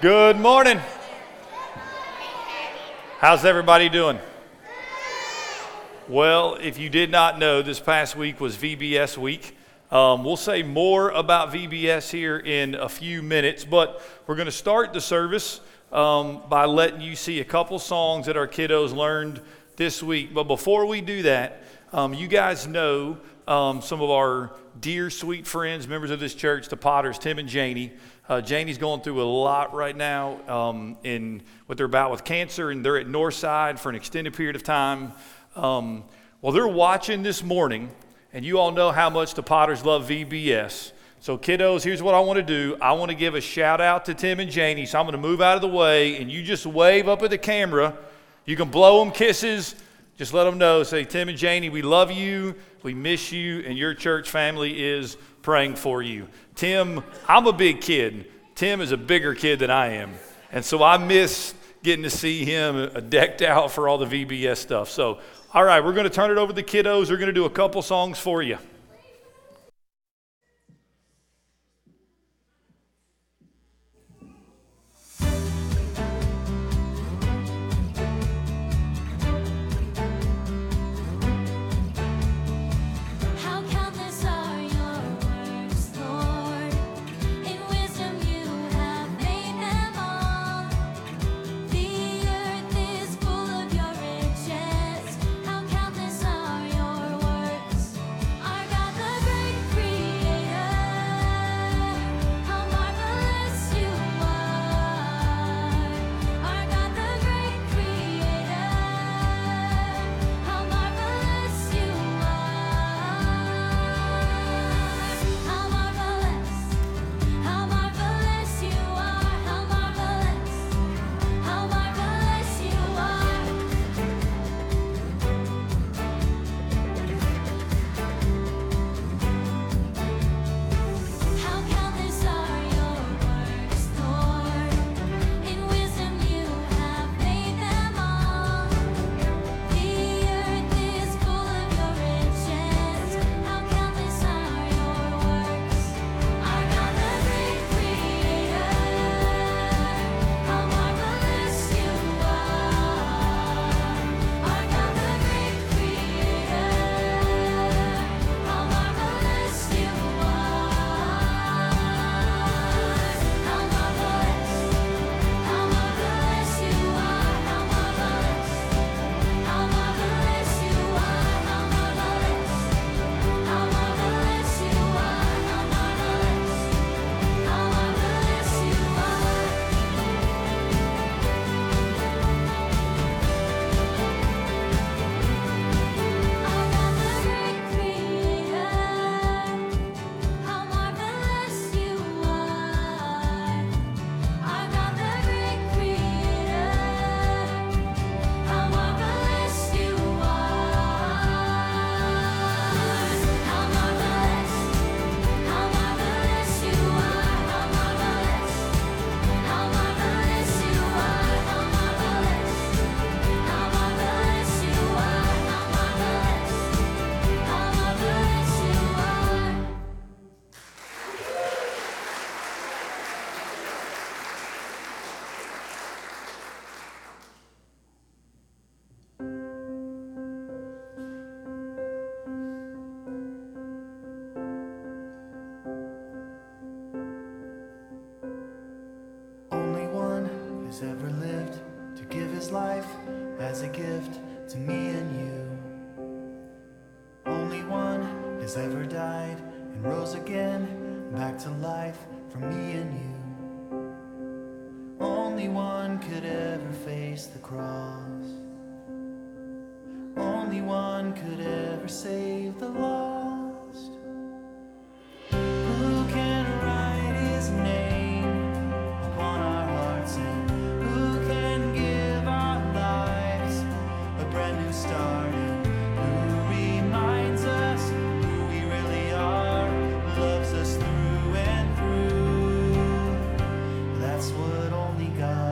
Good morning. How's everybody doing? Well, if you did not know, this past week was VBS week. Um, we'll say more about VBS here in a few minutes, but we're going to start the service um, by letting you see a couple songs that our kiddos learned this week. But before we do that, um, you guys know um, some of our dear, sweet friends, members of this church, the Potters, Tim and Janie. Uh, Janie's going through a lot right now um, in what they're about with cancer, and they're at Northside for an extended period of time. Um, well, they're watching this morning, and you all know how much the Potters love VBS. So, kiddos, here's what I want to do. I want to give a shout out to Tim and Janie. So, I'm going to move out of the way, and you just wave up at the camera. You can blow them kisses. Just let them know. Say, Tim and Janie, we love you, we miss you, and your church family is praying for you. Tim, I'm a big kid. Tim is a bigger kid than I am. And so I miss getting to see him uh, decked out for all the VBS stuff. So, all right, we're going to turn it over to the kiddos. They're going to do a couple songs for you. Can raise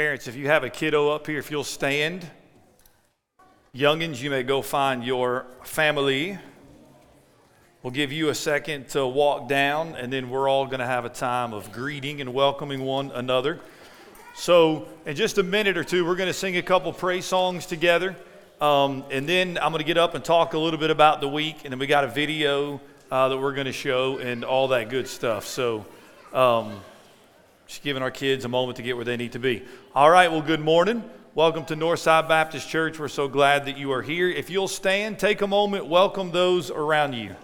Parents, if you have a kiddo up here, if you'll stand. Youngins, you may go find your family. We'll give you a second to walk down, and then we're all going to have a time of greeting and welcoming one another. So, in just a minute or two, we're going to sing a couple praise songs together. Um, and then I'm going to get up and talk a little bit about the week. And then we got a video uh, that we're going to show and all that good stuff. So, um, just giving our kids a moment to get where they need to be. All right, well, good morning. Welcome to Northside Baptist Church. We're so glad that you are here. If you'll stand, take a moment, welcome those around you.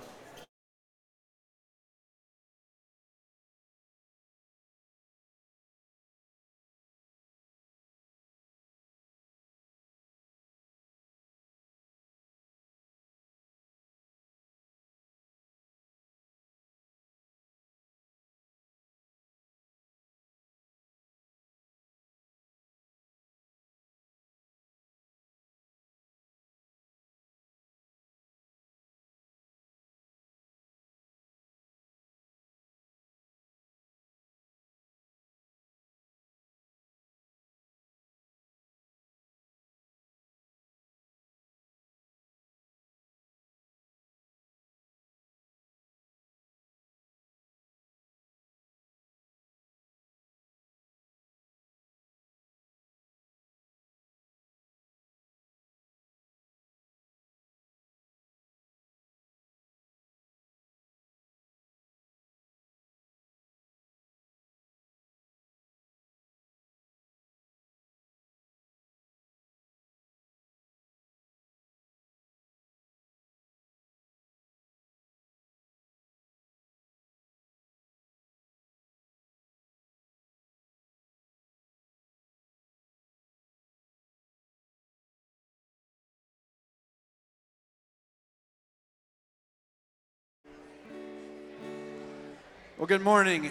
Well, good morning.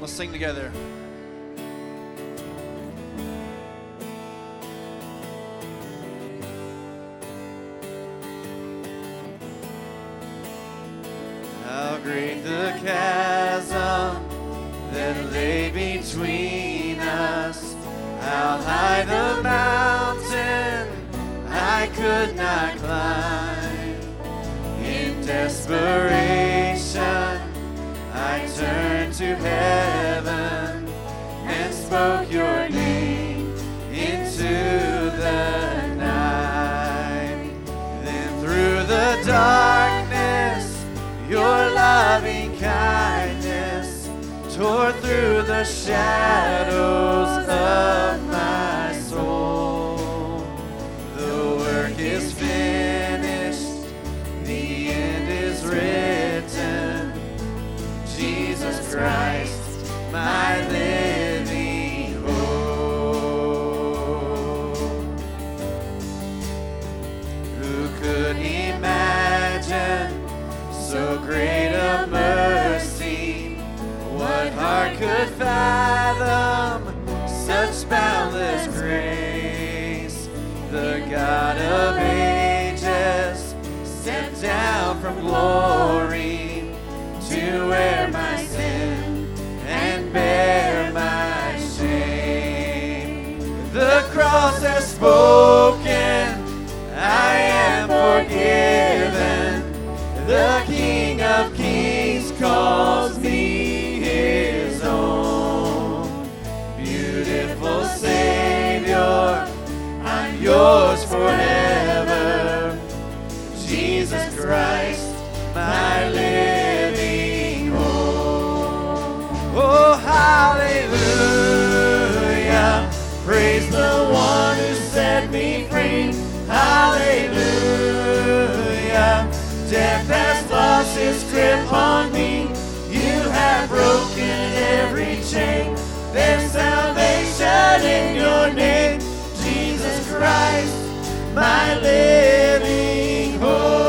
Let's sing together. How great the chasm that lay between us. How high the mountain I could not climb. In desperation, heaven and spoke your name into the night. Then through the darkness, your loving kindness tore through the shadows of my soul. The work is finished, the end is written. Jesus Christ, my living hope. Who could imagine so great a mercy? What heart could fathom cross my living hope.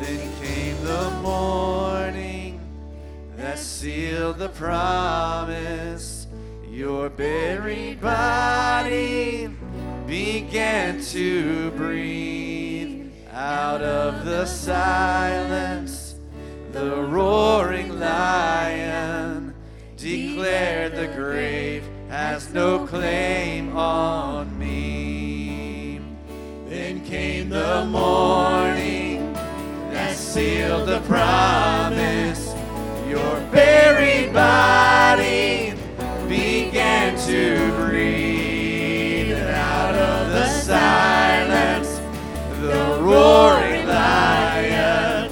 Then came the morning that sealed the promise. Your buried body began to breathe out of the silence. The roaring lion declared the grave has no claim on me. Then came the morning that sealed the promise. Your buried body began to breathe and out of the silence. The roaring lion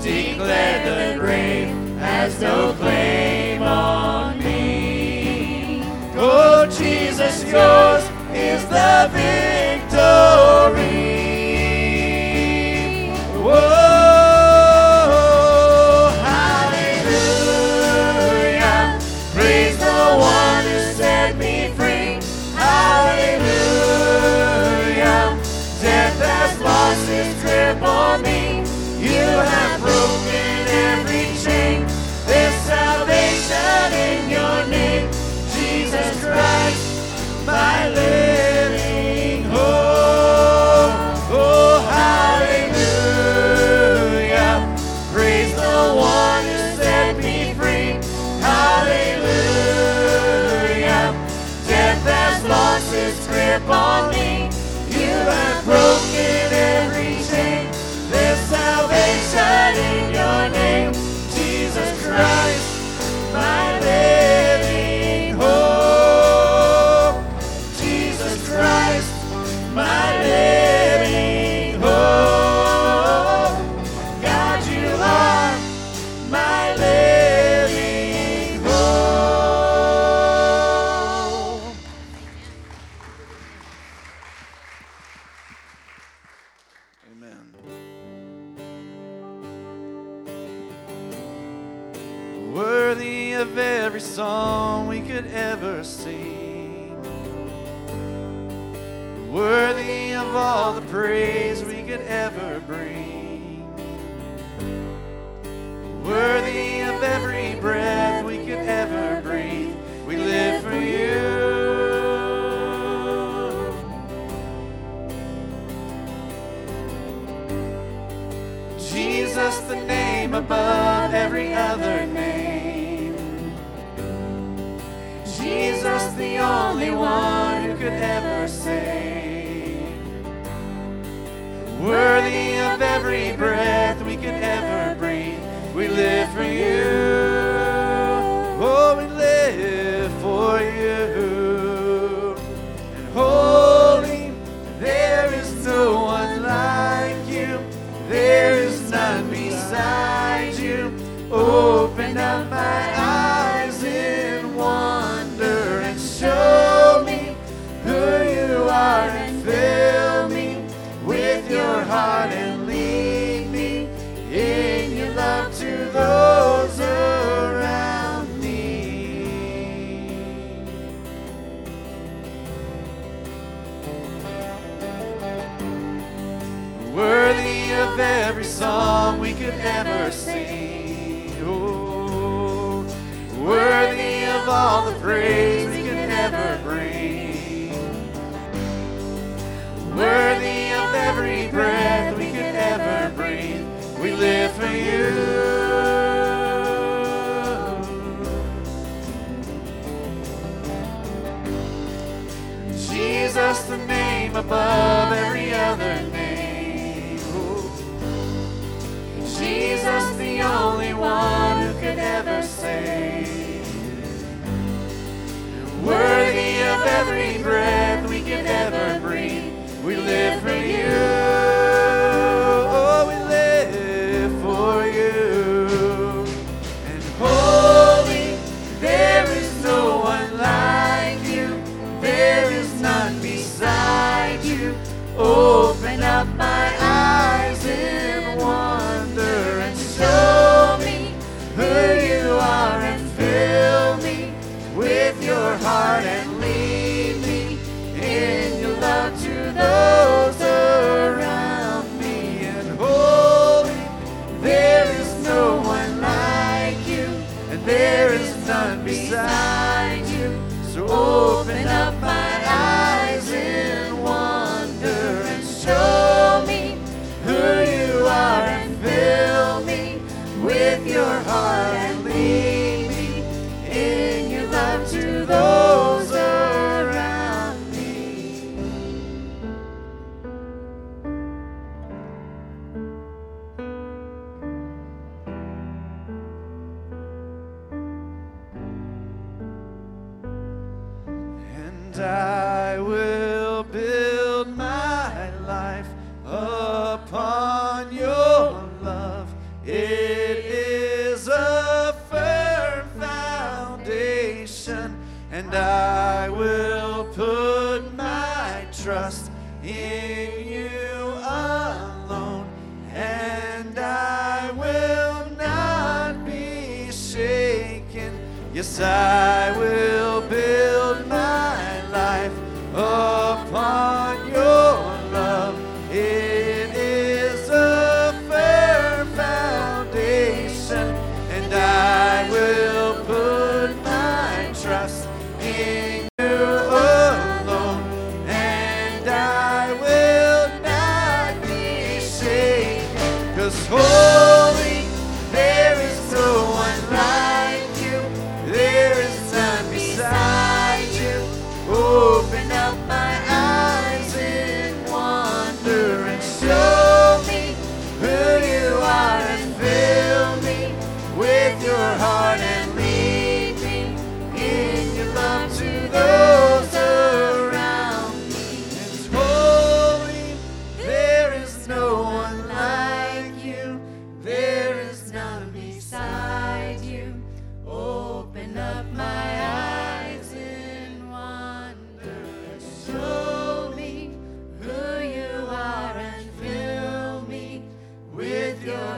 declared the grave has no claim. yours is the victory. upon me.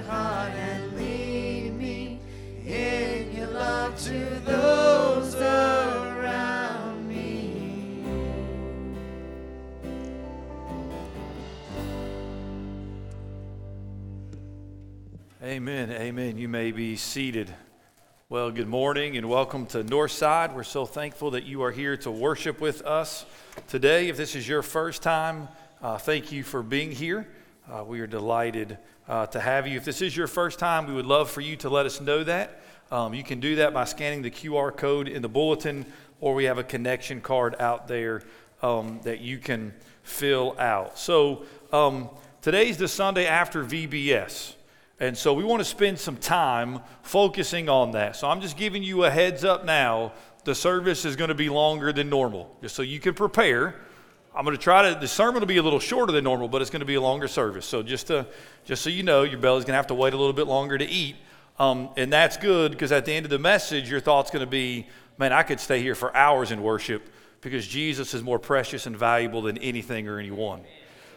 Heart and lead me in your love to those around me. Amen. Amen. You may be seated. Well, good morning and welcome to Northside. We're so thankful that you are here to worship with us today. If this is your first time, uh, thank you for being here. Uh, we are delighted uh, to have you. If this is your first time, we would love for you to let us know that. Um, you can do that by scanning the QR code in the bulletin, or we have a connection card out there um, that you can fill out. So, um, today's the Sunday after VBS. And so we want to spend some time focusing on that. So I'm just giving you a heads up now. The service is going to be longer than normal, just so you can prepare. I'm going to try to, the sermon will be a little shorter than normal, but it's going to be a longer service. So just, to, just so you know, your belly's going to have to wait a little bit longer to eat. Um, and that's good because at the end of the message, your thought's going to be, man, I could stay here for hours in worship because Jesus is more precious and valuable than anything or anyone.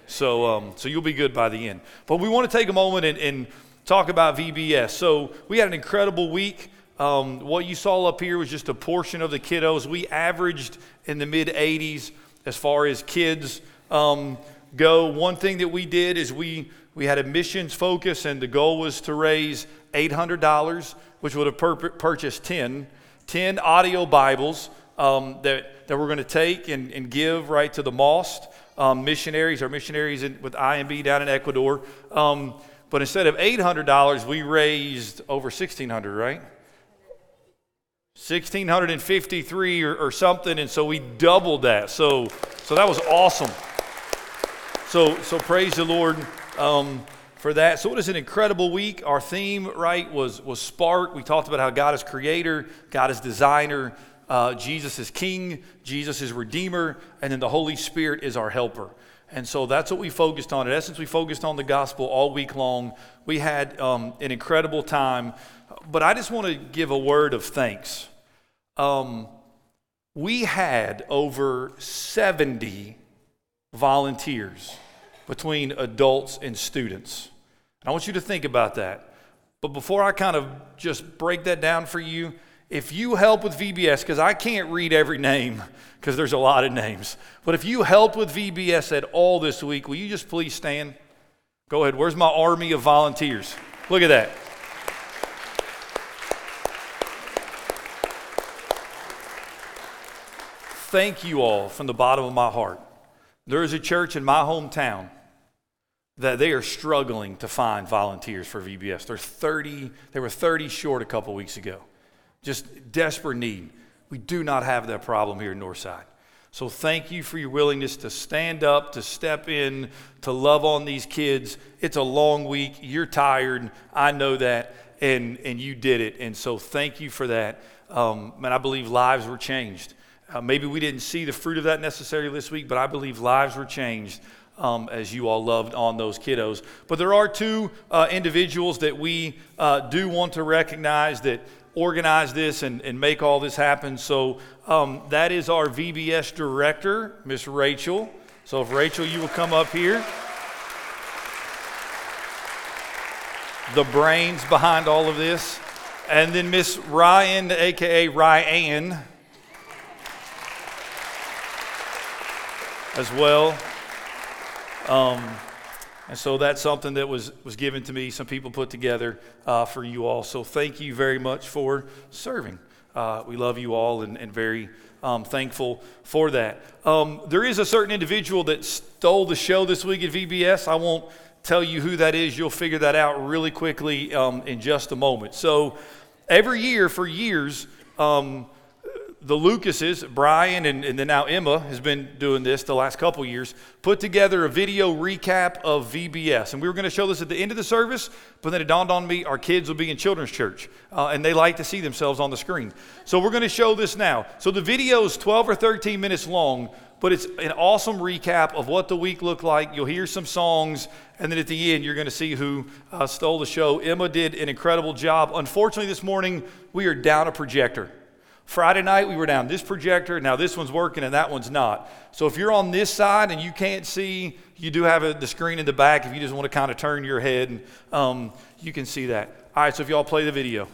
So, um, so you'll be good by the end. But we want to take a moment and, and talk about VBS. So we had an incredible week. Um, what you saw up here was just a portion of the kiddos. We averaged in the mid 80s as far as kids um, go. One thing that we did is we we had a missions focus, and the goal was to raise $800, which would have pur- purchased 10, 10 audio Bibles um, that, that we're going to take and, and give right to the Most um, missionaries, our missionaries in, with IMB down in Ecuador. Um, but instead of $800, we raised over 1600 right? 1653 or, or something, and so we doubled that. So, so that was awesome. So, so praise the Lord um, for that. So it was an incredible week. Our theme, right, was was spark. We talked about how God is creator, God is designer, uh, Jesus is king, Jesus is redeemer, and then the Holy Spirit is our helper. And so that's what we focused on. In essence, we focused on the gospel all week long. We had um, an incredible time. But I just want to give a word of thanks. Um, we had over 70 volunteers between adults and students. I want you to think about that. But before I kind of just break that down for you, if you help with VBS, because I can't read every name because there's a lot of names, but if you helped with VBS at all this week, will you just please stand? Go ahead. Where's my army of volunteers? Look at that. Thank you all from the bottom of my heart. There is a church in my hometown that they are struggling to find volunteers for VBS. There's 30, they were 30 short a couple weeks ago. Just desperate need. We do not have that problem here in Northside. So thank you for your willingness to stand up, to step in, to love on these kids. It's a long week. You're tired. I know that. And, and you did it. And so thank you for that. Um, and I believe lives were changed. Uh, maybe we didn't see the fruit of that necessarily this week, but I believe lives were changed um, as you all loved on those kiddos. But there are two uh, individuals that we uh, do want to recognize that organize this and, and make all this happen. So um, that is our VBS director, Miss Rachel. So if Rachel, you will come up here. The brains behind all of this. And then Miss Ryan, aka Ryan, as well. Um, and so that's something that was, was given to me, some people put together uh, for you all. So thank you very much for serving. Uh, we love you all and, and very um, thankful for that. Um, there is a certain individual that stole the show this week at VBS. I won't tell you who that is. You'll figure that out really quickly um, in just a moment. So every year for years, um, the Lucases, Brian and, and then now Emma has been doing this the last couple years, put together a video recap of VBS. And we were going to show this at the end of the service, but then it dawned on me our kids will be in children's church uh, and they like to see themselves on the screen. So we're going to show this now. So the video is 12 or 13 minutes long, but it's an awesome recap of what the week looked like. You'll hear some songs, and then at the end, you're going to see who uh, stole the show. Emma did an incredible job. Unfortunately, this morning, we are down a projector. Friday night, we were down this projector. Now, this one's working and that one's not. So, if you're on this side and you can't see, you do have a, the screen in the back if you just want to kind of turn your head, and um, you can see that. All right, so if y'all play the video.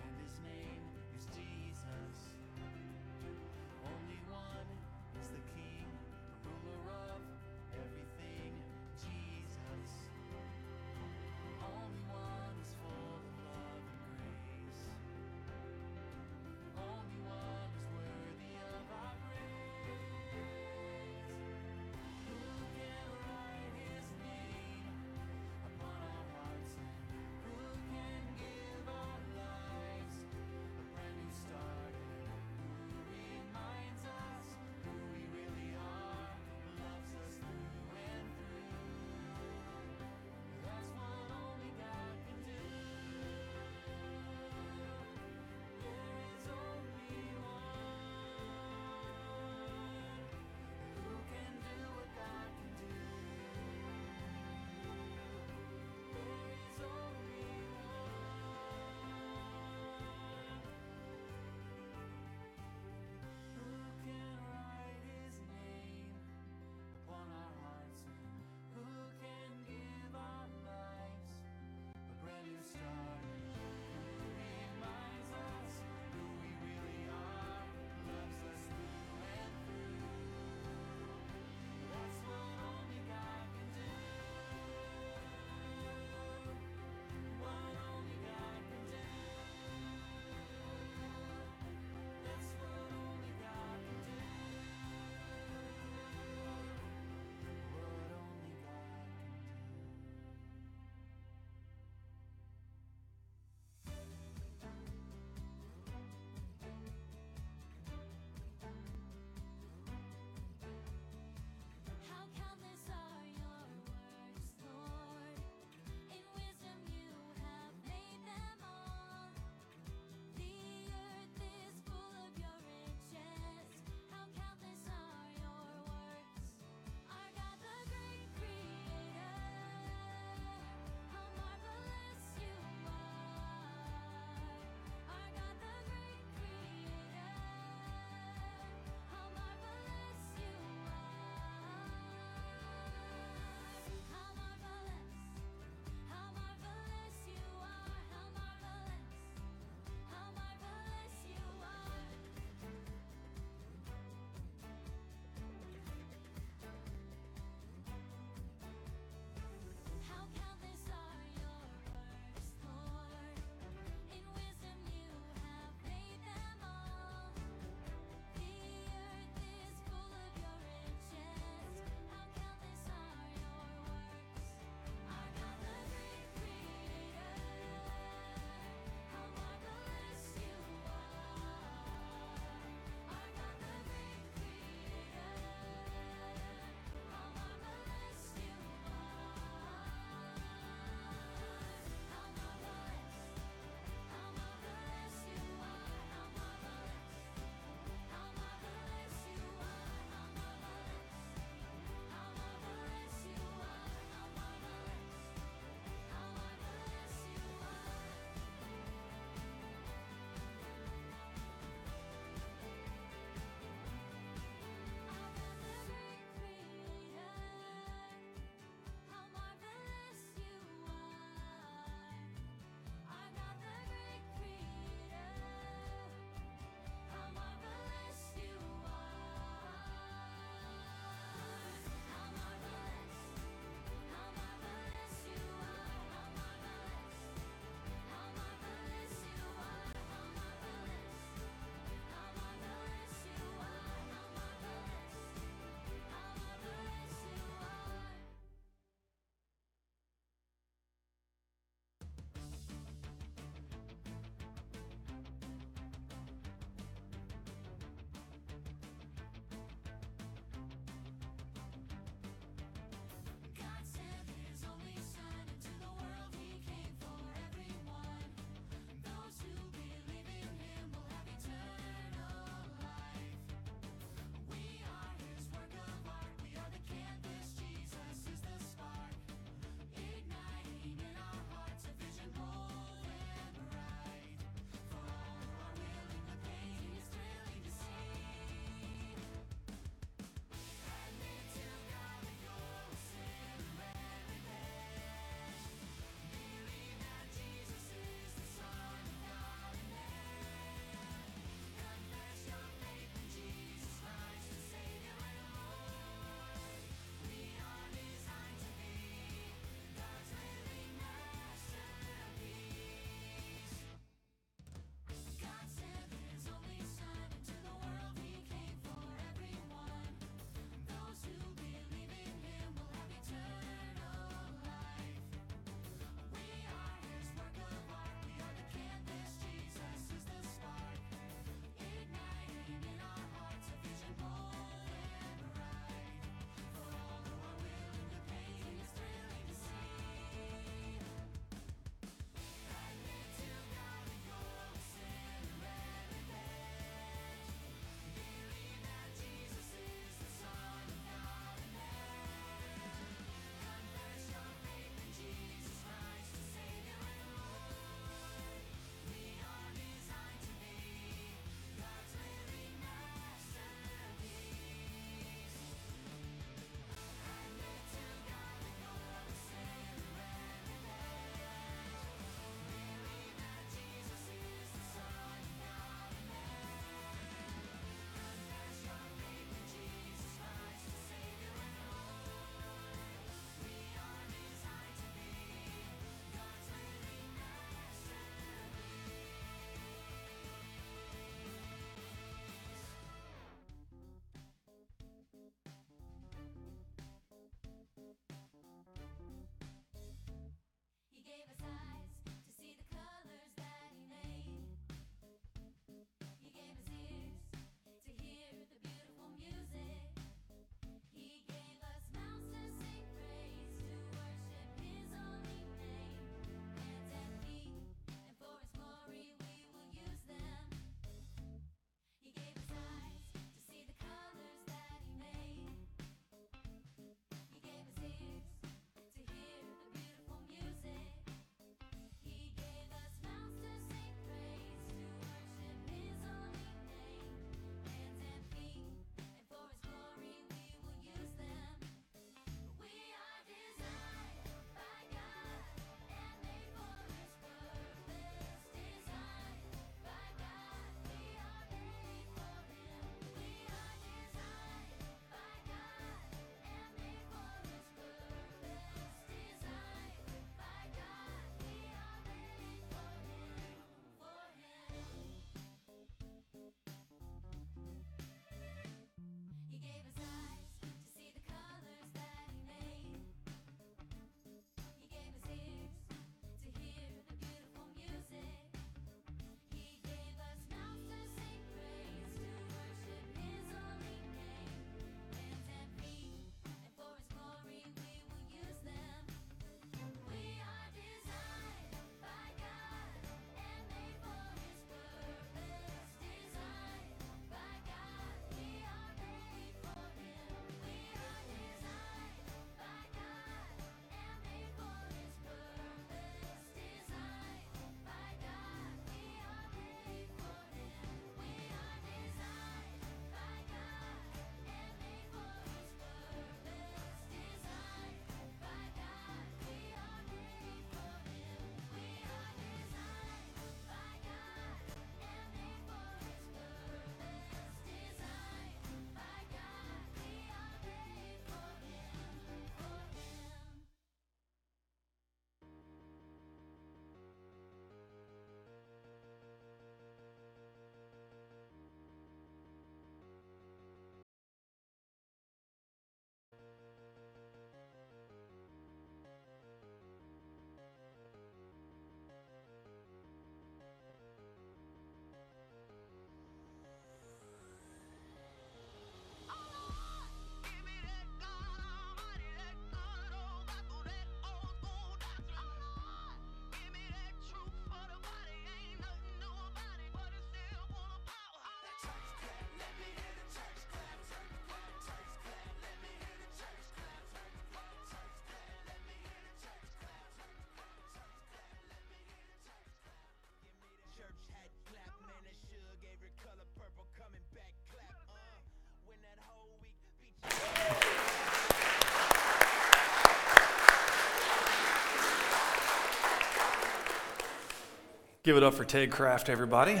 Give it up for Ted Kraft, everybody.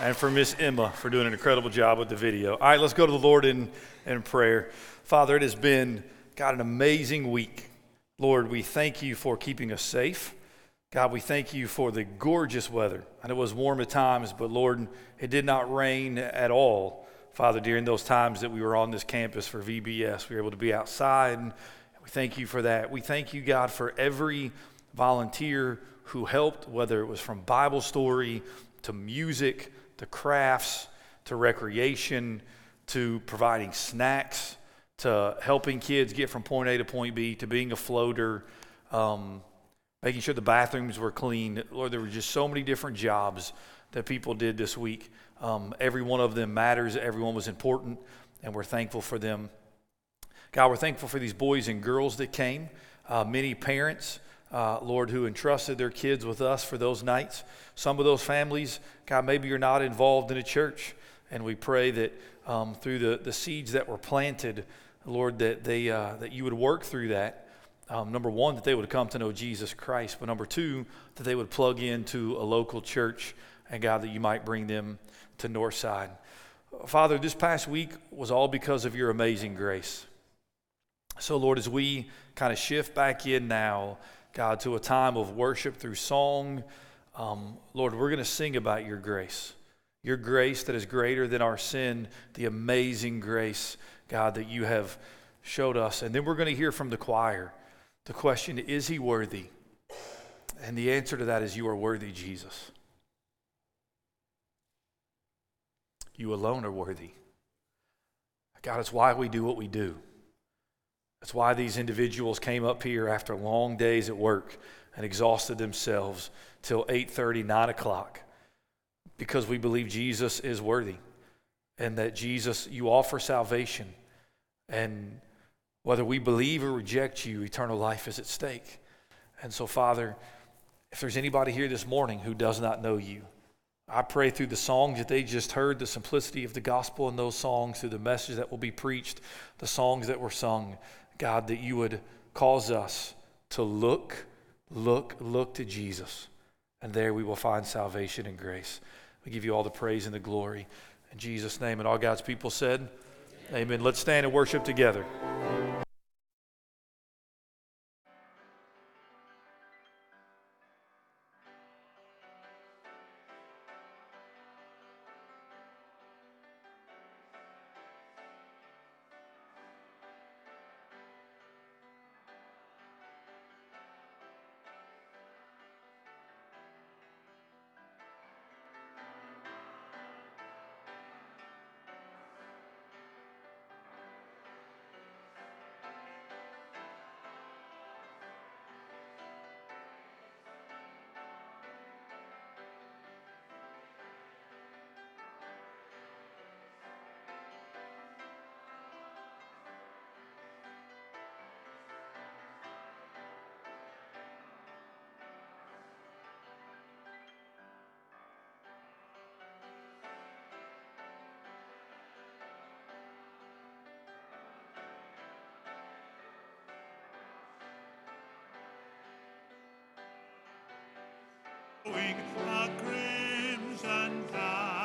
And for Miss Emma for doing an incredible job with the video. All right, let's go to the Lord in, in prayer. Father, it has been, God, an amazing week. Lord, we thank you for keeping us safe. God, we thank you for the gorgeous weather. And it was warm at times, but Lord, it did not rain at all. Father, during those times that we were on this campus for VBS, we were able to be outside. We thank you for that. We thank you, God, for every volunteer who helped, whether it was from Bible story to music to crafts to recreation to providing snacks to helping kids get from point A to point B to being a floater. Um, making sure the bathrooms were clean. Lord, there were just so many different jobs that people did this week. Um, every one of them matters, everyone was important, and we're thankful for them. God, we're thankful for these boys and girls that came, uh, many parents. Uh, Lord, who entrusted their kids with us for those nights. Some of those families, God, maybe you're not involved in a church. And we pray that um, through the, the seeds that were planted, Lord, that, they, uh, that you would work through that um, number one, that they would come to know Jesus Christ, but number two, that they would plug into a local church, and God, that you might bring them to Northside. Father, this past week was all because of your amazing grace. So, Lord, as we kind of shift back in now, God, to a time of worship through song, um, Lord, we're going to sing about your grace. Your grace that is greater than our sin, the amazing grace, God, that you have showed us. And then we're going to hear from the choir. The question is he worthy? And the answer to that is you are worthy, Jesus. You alone are worthy. God, it's why we do what we do. That's why these individuals came up here after long days at work and exhausted themselves till 8:30, 9 o'clock, because we believe Jesus is worthy and that Jesus, you offer salvation. And whether we believe or reject you, eternal life is at stake. And so, Father, if there's anybody here this morning who does not know you, I pray through the songs that they just heard, the simplicity of the gospel in those songs, through the message that will be preached, the songs that were sung, God, that you would cause us to look, look, look to Jesus. And there we will find salvation and grace. We give you all the praise and the glory. In Jesus' name. And all God's people said, Amen. Amen. Let's stand and worship together. A crimson tide,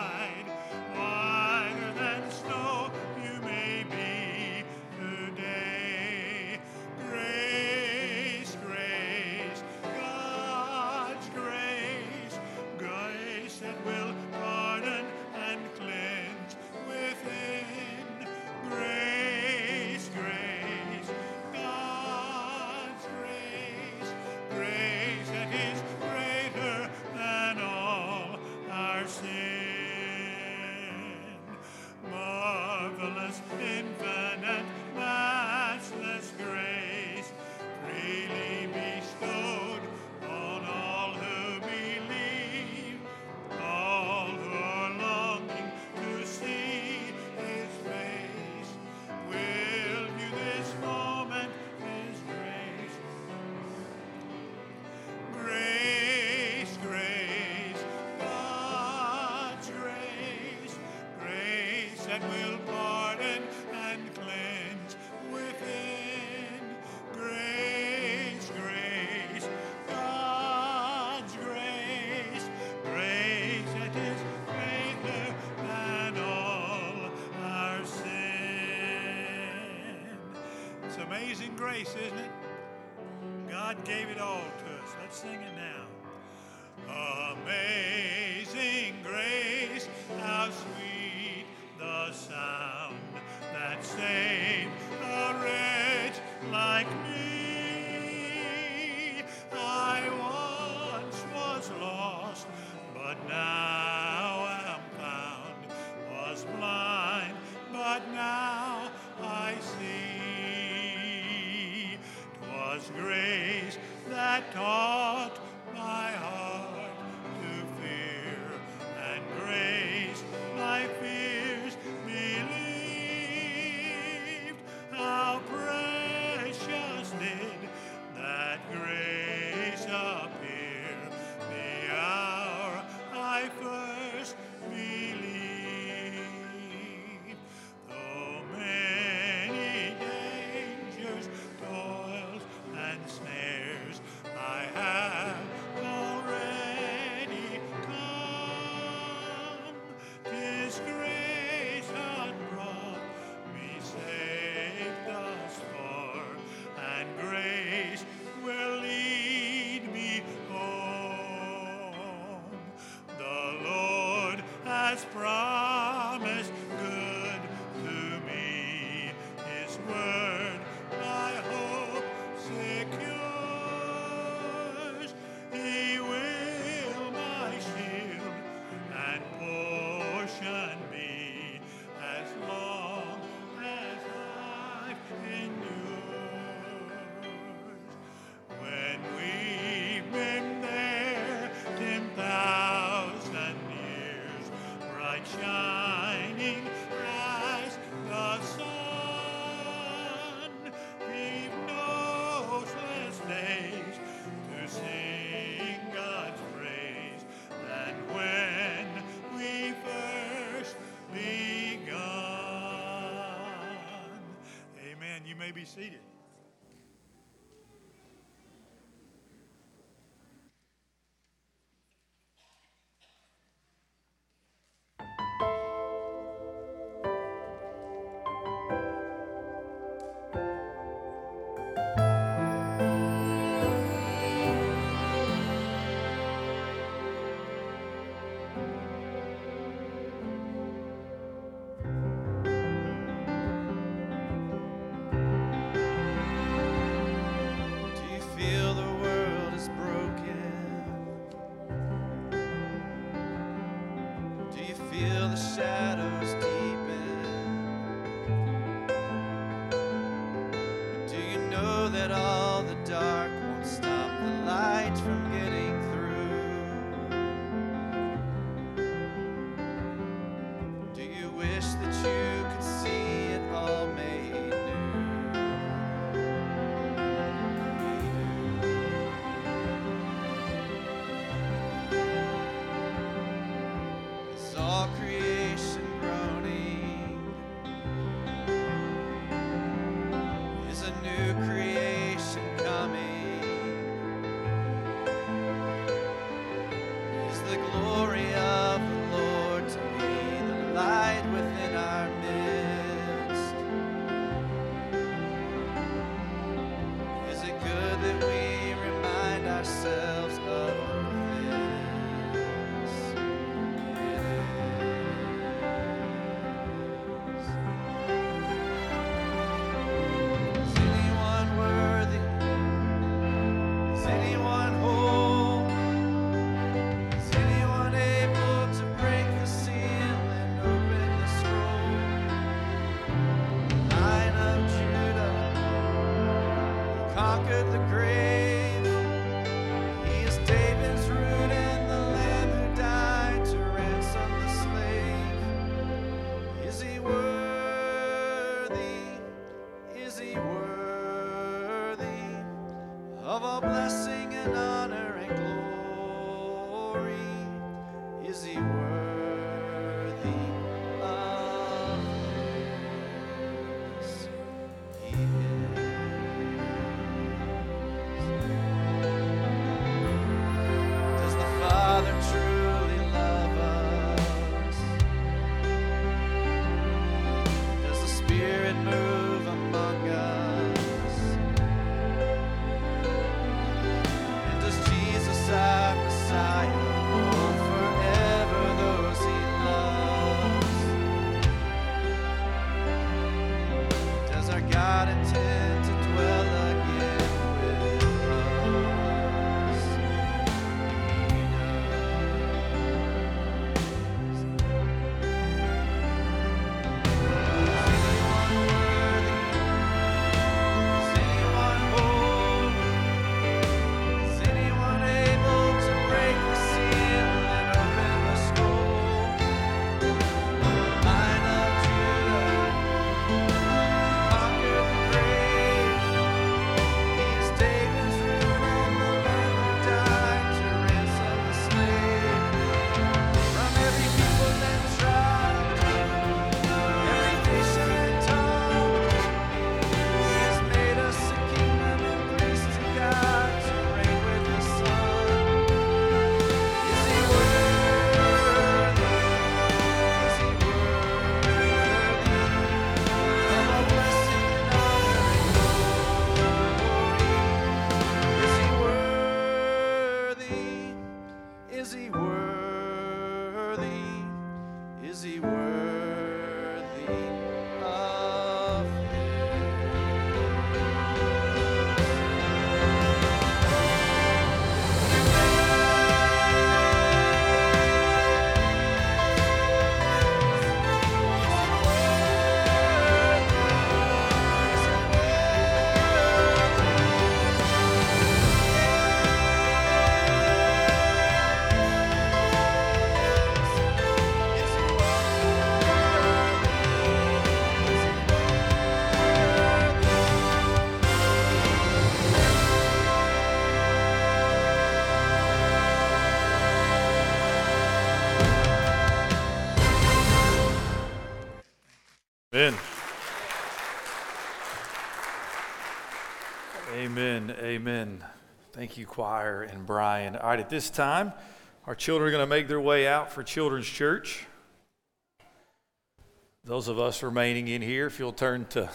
grace, isn't it? Seated. Thank you, choir and Brian. All right, at this time, our children are going to make their way out for Children's Church. Those of us remaining in here, if you'll turn to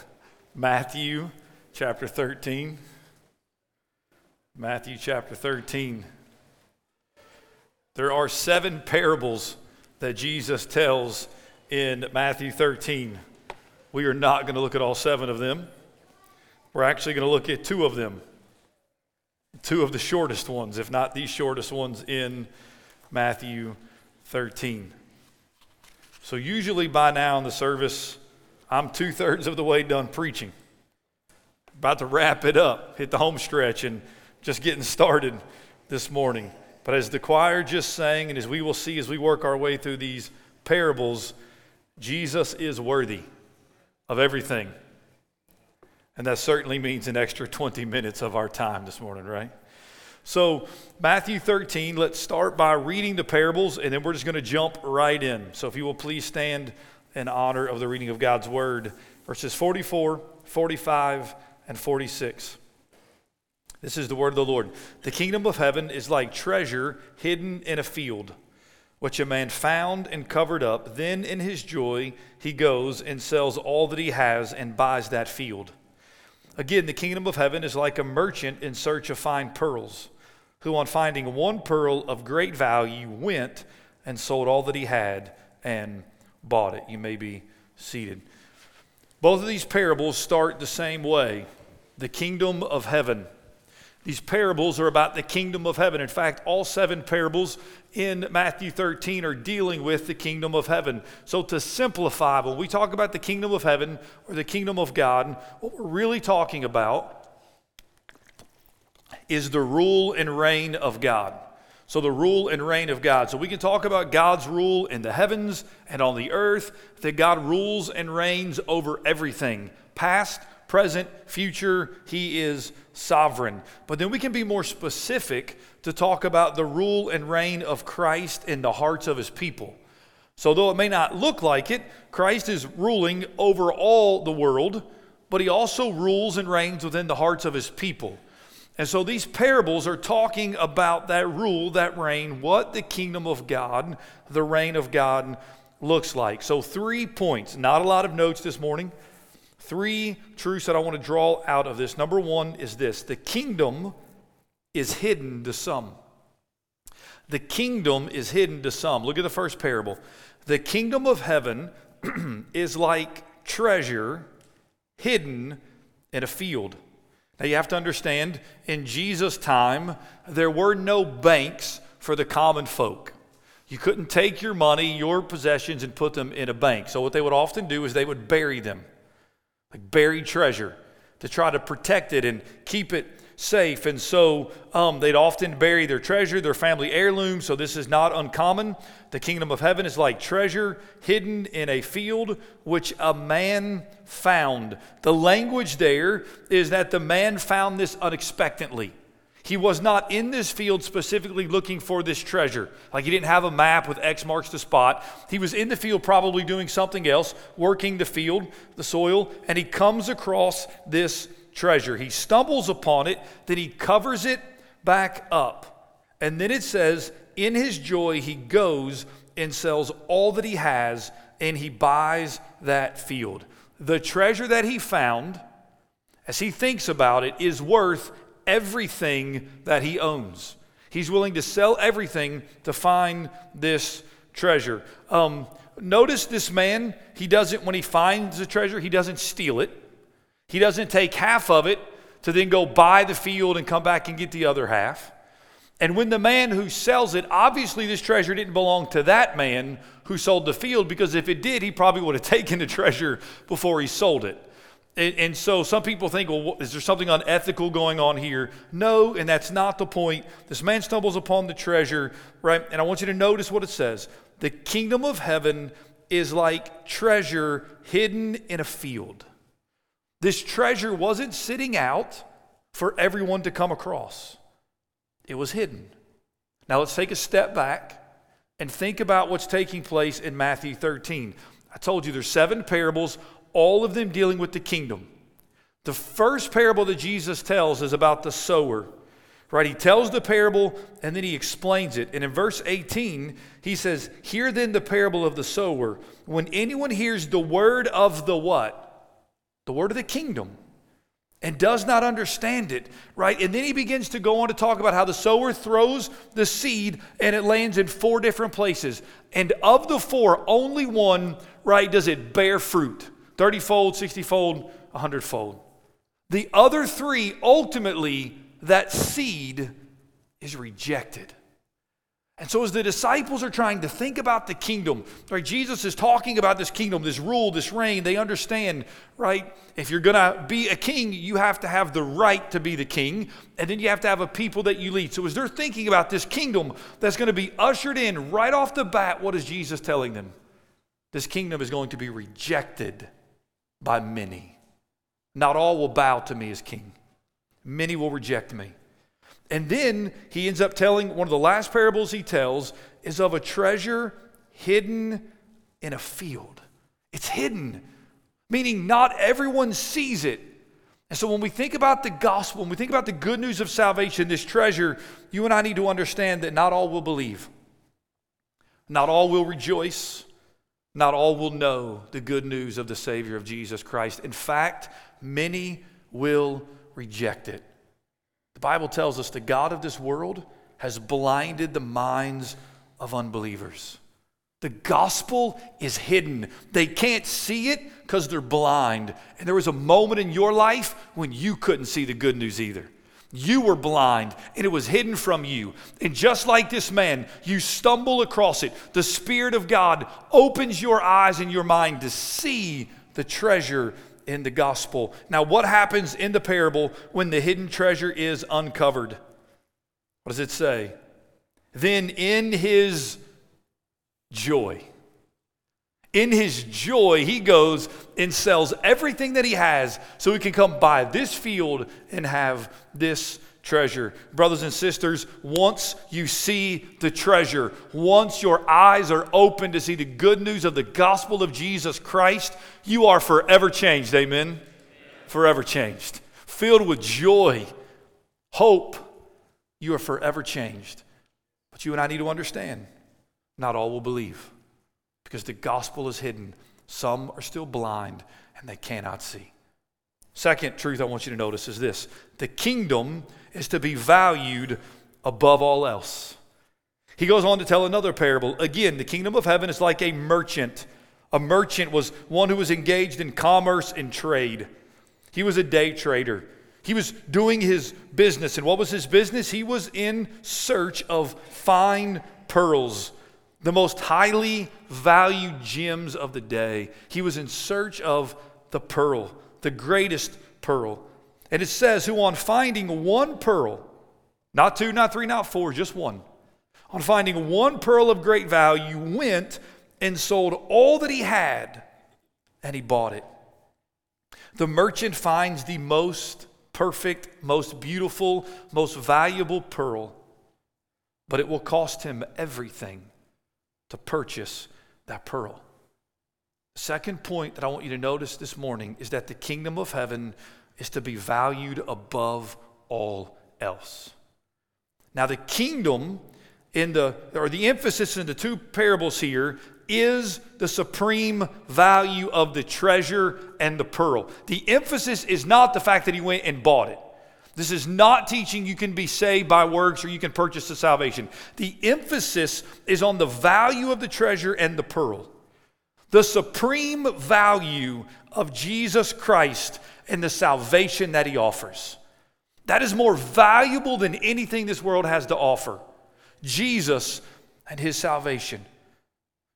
Matthew chapter 13. Matthew chapter 13. There are seven parables that Jesus tells in Matthew 13. We are not going to look at all seven of them. We're actually going to look at two of them, two of the shortest ones, if not the shortest ones in Matthew 13. So, usually by now in the service, I'm two thirds of the way done preaching. About to wrap it up, hit the home stretch, and just getting started this morning. But as the choir just sang, and as we will see as we work our way through these parables, Jesus is worthy of everything. And that certainly means an extra 20 minutes of our time this morning, right? So, Matthew 13, let's start by reading the parables, and then we're just going to jump right in. So, if you will please stand in honor of the reading of God's word, verses 44, 45, and 46. This is the word of the Lord. The kingdom of heaven is like treasure hidden in a field which a man found and covered up. Then in his joy, he goes and sells all that he has and buys that field. Again, the kingdom of heaven is like a merchant in search of fine pearls, who, on finding one pearl of great value, went and sold all that he had and bought it. You may be seated. Both of these parables start the same way the kingdom of heaven. These parables are about the kingdom of heaven. In fact, all seven parables in Matthew 13 are dealing with the kingdom of heaven. So, to simplify, when we talk about the kingdom of heaven or the kingdom of God, what we're really talking about is the rule and reign of God. So, the rule and reign of God. So, we can talk about God's rule in the heavens and on the earth, that God rules and reigns over everything past, present, future. He is sovereign. But then we can be more specific to talk about the rule and reign of Christ in the hearts of his people. So, though it may not look like it, Christ is ruling over all the world, but he also rules and reigns within the hearts of his people. And so these parables are talking about that rule, that reign, what the kingdom of God, the reign of God looks like. So, three points, not a lot of notes this morning. Three truths that I want to draw out of this. Number one is this the kingdom is hidden to some. The kingdom is hidden to some. Look at the first parable. The kingdom of heaven is like treasure hidden in a field. Now you have to understand, in Jesus' time, there were no banks for the common folk. You couldn't take your money, your possessions, and put them in a bank. So what they would often do is they would bury them like buried treasure, to try to protect it and keep it safe. And so um, they'd often bury their treasure, their family heirloom. So this is not uncommon. The kingdom of heaven is like treasure hidden in a field which a man found. The language there is that the man found this unexpectedly. He was not in this field specifically looking for this treasure. Like he didn't have a map with X marks the spot. He was in the field probably doing something else, working the field, the soil, and he comes across this treasure. He stumbles upon it, then he covers it back up. And then it says, in his joy, he goes and sells all that he has and he buys that field. The treasure that he found, as he thinks about it, is worth everything that he owns. He's willing to sell everything to find this treasure. Um, notice this man, he doesn't, when he finds the treasure, he doesn't steal it. He doesn't take half of it to then go buy the field and come back and get the other half. And when the man who sells it, obviously this treasure didn't belong to that man who sold the field, because if it did, he probably would have taken the treasure before he sold it. And, so some people think, well, is there something unethical going on here? No, and that's not the point. This man stumbles upon the treasure, right? And I want you to notice what it says The kingdom of heaven is like treasure hidden in a field. This treasure wasn't sitting out for everyone to come across, it was hidden. Now let's take a step back and think about what's taking place in Matthew 13. I told you there's seven parables all of them dealing with the kingdom. The first parable that Jesus tells is about the sower. Right? He tells the parable and then he explains it. And in verse 18, he says, Hear then the parable of the sower. When anyone hears the word of the what? The word of the kingdom and does not understand it, right? And then he begins to go on to talk about how the sower throws the seed and it lands in four different places. And of the four, only one, right, does it bear fruit. 30 fold, 60 fold, 100 fold. The other three, ultimately, that seed is rejected. And so, as the disciples are trying to think about the kingdom, right, Jesus is talking about this kingdom, this rule, this reign. They understand, right? If you're going to be a king, you have to have the right to be the king, and then you have to have a people that you lead. So, as they're thinking about this kingdom that's going to be ushered in right off the bat, what is Jesus telling them? This kingdom is going to be rejected by many. Not all will bow to me as king, many will reject me. And then he ends up telling one of the last parables he tells is of a treasure hidden in a field. It's hidden, meaning not everyone sees it. And so when we think about the gospel, when we think about the good news of salvation, this treasure, you and I need to understand that not all will believe, not all will rejoice, not all will know the good news of the Savior of Jesus Christ. In fact, many will reject it. The Bible tells us the God of this world has blinded the minds of unbelievers. The gospel is hidden. They can't see it because they're blind. And there was a moment in your life when you couldn't see the good news either. You were blind and it was hidden from you. And just like this man, you stumble across it. The Spirit of God opens your eyes and your mind to see the treasure in the gospel. Now, what happens in the parable when the hidden treasure is uncovered? What does it say? Then in his joy, in his joy, he goes and sells everything that he has so he can come buy this field and have this treasure. Brothers and sisters, once you see the treasure, once your eyes are open to see the good news of the gospel of Jesus Christ, you are forever changed. Amen? Forever changed. Filled with joy, hope, you are forever changed. But you and I need to understand not all will believe because the gospel is hidden. Some are still blind and they cannot see. Second truth I want you to notice is this the kingdom is to be valued above all else. He goes on to tell another parable. Again, the kingdom of heaven is like a merchant. A merchant was one who was engaged in commerce and trade. He was a day trader. He was doing his business. And what was his business? He was in search of fine pearls the most highly valued gems of the day. He was in search of the pearl, the greatest pearl. And it says, who on finding one pearl, not two, not three, not four, just one, on finding one pearl of great value, went and sold all that he had and he bought it. The merchant finds the most perfect, most beautiful, most valuable pearl, but it will cost him everything to purchase that pearl. Second point that I want you to notice this morning is that the kingdom of heaven is to be valued above all else. Now, the kingdom in the, or the emphasis in the two parables here is the supreme value of the treasure and the pearl. The emphasis is not the fact that he went and bought it. This is not teaching you can be saved by works or you can purchase the salvation. The emphasis is on the value of the treasure and the pearl. The supreme value of Jesus Christ and the salvation that he offers. That is more valuable than anything this world has to offer. Jesus and his salvation.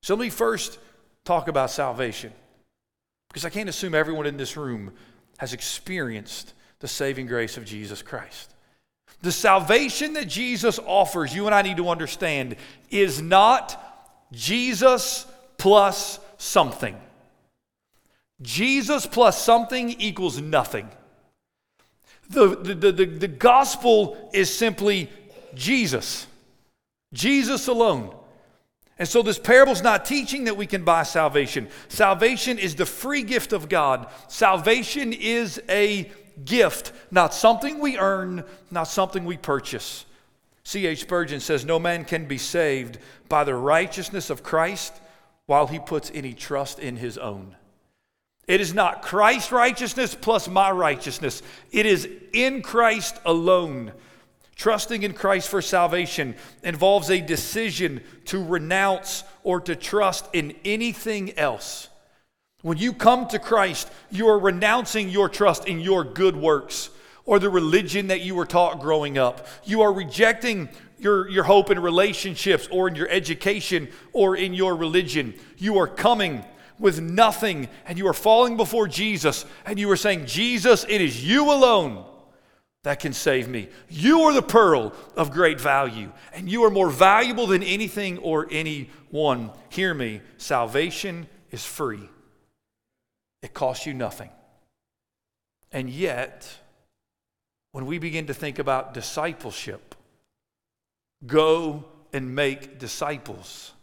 So let me first talk about salvation. Because I can't assume everyone in this room has experienced the saving grace of Jesus Christ. The salvation that Jesus offers, you and I need to understand, is not Jesus plus something. Jesus plus something equals nothing. The, the, the, the, gospel is simply Jesus, Jesus alone. And so this parable is not teaching that we can buy salvation. Salvation is the free gift of God. Salvation is a gift, not something we earn, not something we purchase. C.H. Spurgeon says, No man can be saved by the righteousness of Christ while he puts any trust in his own. It is not Christ's righteousness plus my righteousness, it is in Christ alone. Trusting in Christ for salvation involves a decision to renounce or to trust in anything else. When you come to Christ, you are renouncing your trust in your good works or the religion that you were taught growing up. You are rejecting your, your hope in relationships or in your education or in your religion. You are coming with nothing and you are falling before Jesus and you are saying, Jesus, it is you alone that can save me. You are the pearl of great value and you are more valuable than anything or anyone. Hear me, salvation is free. It costs you nothing. And yet, when we begin to think about discipleship, go and make disciples.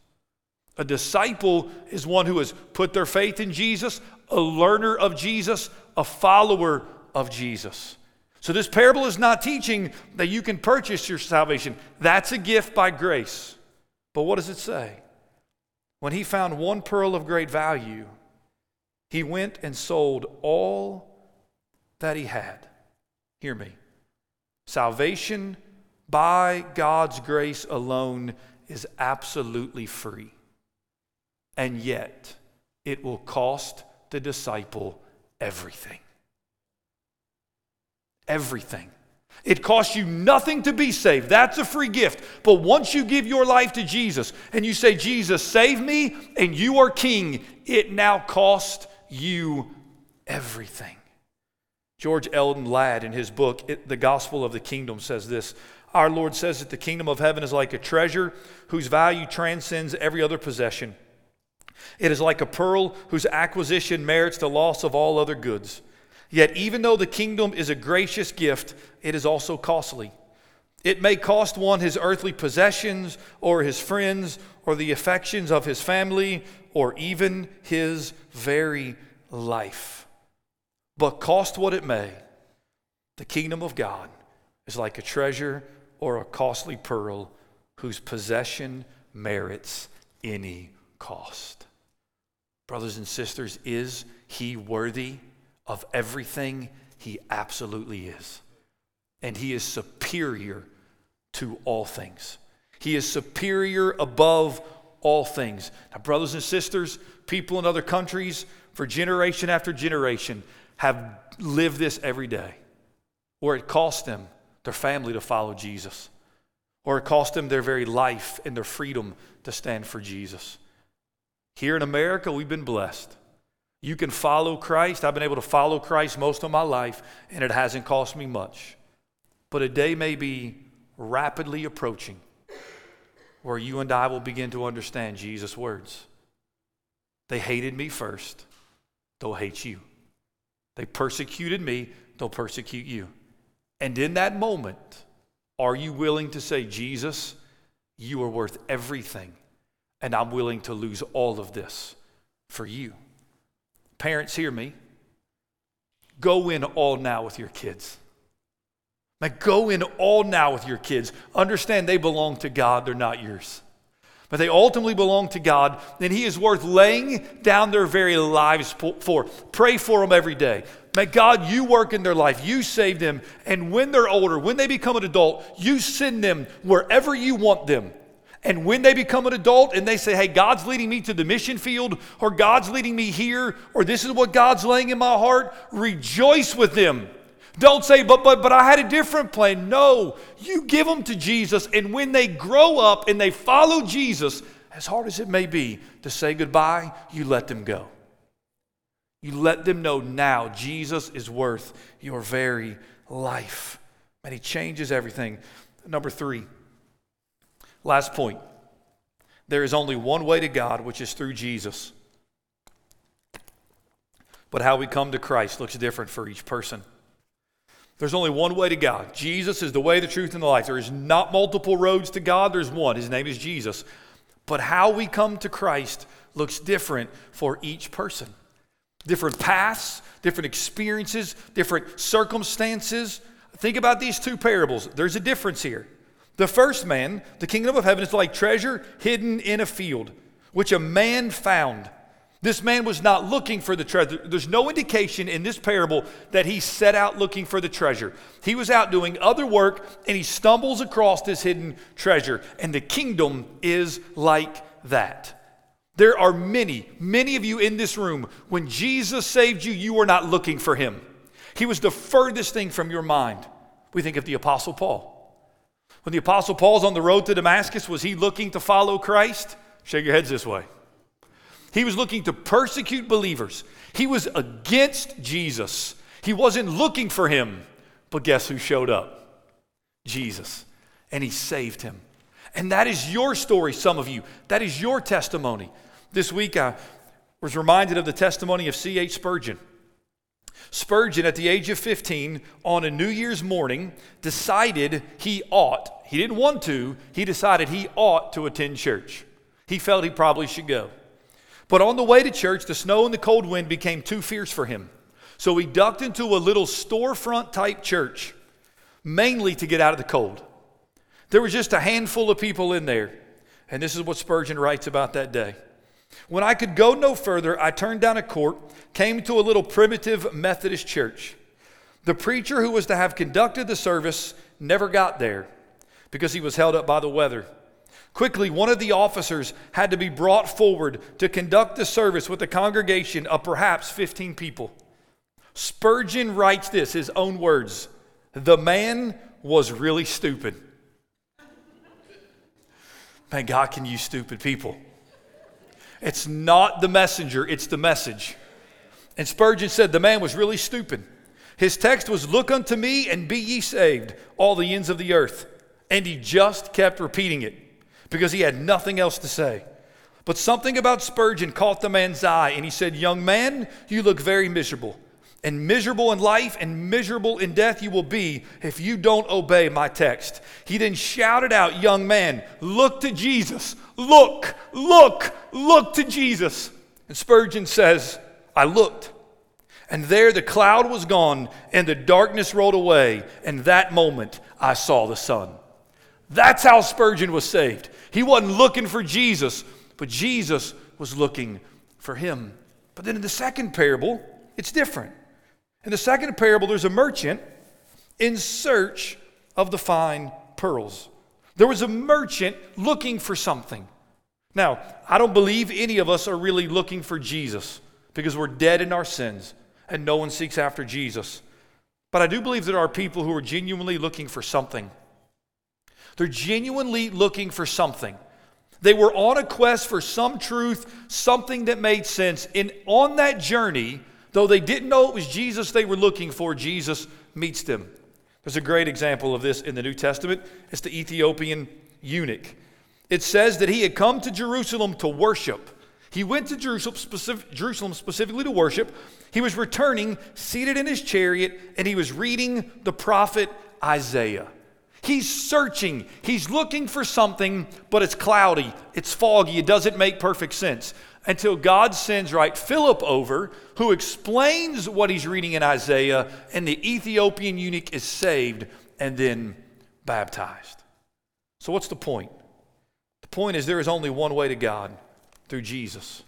A disciple is one who has put their faith in Jesus, a learner of Jesus, a follower of Jesus. So, this parable is not teaching that you can purchase your salvation. That's a gift by grace. But what does it say? When he found one pearl of great value, he went and sold all that he had. Hear me. Salvation by God's grace alone is absolutely free. And yet, it will cost the disciple everything. Everything. It costs you nothing to be saved. That's a free gift. But once you give your life to Jesus and you say, Jesus, save me, and you are king, it now costs you everything. George Eldon Ladd, in his book, The Gospel of the Kingdom, says this Our Lord says that the kingdom of heaven is like a treasure whose value transcends every other possession. It is like a pearl whose acquisition merits the loss of all other goods. Yet, even though the kingdom is a gracious gift, it is also costly. It may cost one his earthly possessions, or his friends, or the affections of his family, or even his very life. But cost what it may, the kingdom of God is like a treasure or a costly pearl whose possession merits any cost. Brothers and sisters, is he worthy of everything? He absolutely is. And he is superior to all things. He is superior above all things. Now, brothers and sisters, people in other countries, for generation after generation, have lived this every day, where it cost them their family to follow Jesus, or it cost them their very life and their freedom to stand for Jesus. Here in America, we've been blessed. You can follow Christ. I've been able to follow Christ most of my life, and it hasn't cost me much. But a day may be rapidly approaching where you and I will begin to understand Jesus' words. They hated me first, they'll hate you. They persecuted me, they'll persecute you. And in that moment, are you willing to say, Jesus, you are worth everything, and I'm willing to lose all of this for you? Parents, hear me. Go in all now with your kids. Like, go in all now with your kids. Understand they belong to God, they're not yours. But they ultimately belong to God, and He is worth laying down their very lives for. Pray for them every day. May God, you work in their life. You save them. And when they're older, when they become an adult, you send them wherever you want them. And when they become an adult and they say, hey, God's leading me to the mission field, or God's leading me here, or this is what God's laying in my heart, rejoice with them. Don't say, but, but, but I had a different plan. No, you give them to Jesus, and when they grow up and they follow Jesus, as hard as it may be to say goodbye, you let them go. You let them know now Jesus is worth your very life. And He changes everything. Number three, last point. There is only one way to God, which is through Jesus. But how we come to Christ looks different for each person. There's only one way to God. Jesus is the way, the truth, and the life. There is not multiple roads to God, there's one. His name is Jesus. But how we come to Christ looks different for each person. Different paths, different experiences, different circumstances. Think about these two parables. There's a difference here. The first man, the kingdom of heaven, is like treasure hidden in a field, which a man found. This man was not looking for the treasure. There's no indication in this parable that he set out looking for the treasure. He was out doing other work and he stumbles across this hidden treasure. And the kingdom is like that. There are many, many of you in this room, when Jesus saved you, you were not looking for him. He was the furthest thing from your mind. We think of the Apostle Paul. When the Apostle Paul's on the road to Damascus, was he looking to follow Christ? Shake your heads this way. He was looking to persecute believers. He was against Jesus. He wasn't looking for him. But guess who showed up? Jesus. And he saved him. And that is your story, some of you. That is your testimony. This week I was reminded of the testimony of C.H. Spurgeon. Spurgeon, at the age of 15, on a New Year's morning, decided he ought, he didn't want to, he decided he ought to attend church. He felt he probably should go. But on the way to church, the snow and the cold wind became too fierce for him. So he ducked into a little storefront type church, mainly to get out of the cold. There was just a handful of people in there. And this is what Spurgeon writes about that day. When I could go no further, I turned down a court, came to a little primitive Methodist church. The preacher who was to have conducted the service never got there because he was held up by the weather. Quickly, one of the officers had to be brought forward to conduct the service with a congregation of perhaps 15 people. Spurgeon writes this, his own words The man was really stupid. Man, God can use stupid people. It's not the messenger, it's the message. And Spurgeon said the man was really stupid. His text was, Look unto me and be ye saved, all the ends of the earth. And he just kept repeating it because he had nothing else to say. But something about Spurgeon caught the man's eye, and he said, Young man, you look very miserable. And miserable in life and miserable in death you will be if you don't obey my text. He then shouted out, Young man, look to Jesus. Look, look, look to Jesus. And Spurgeon says, I looked. And there the cloud was gone and the darkness rolled away. And that moment I saw the sun. That's how Spurgeon was saved. He wasn't looking for Jesus, but Jesus was looking for him. But then in the second parable, it's different. In the second parable, there's a merchant in search of the fine pearls. There was a merchant looking for something. Now, I don't believe any of us are really looking for Jesus because we're dead in our sins and no one seeks after Jesus. But I do believe there are people who are genuinely looking for something. They're genuinely looking for something. They were on a quest for some truth, something that made sense. And on that journey, though they didn't know it was Jesus they were looking for, Jesus meets them. There's a great example of this in the New Testament. It's the Ethiopian eunuch. It says that he had come to Jerusalem to worship. He went to Jerusalem, specific, Jerusalem specifically to worship. He was returning, seated in his chariot, and he was reading the prophet Isaiah. He's searching, he's looking for something, but it's cloudy, it's foggy, it doesn't make perfect sense. Until God sends right Philip over, who explains what he's reading in Isaiah, and the Ethiopian eunuch is saved and then baptized. So, what's the point? The point is there is only one way to God through Jesus.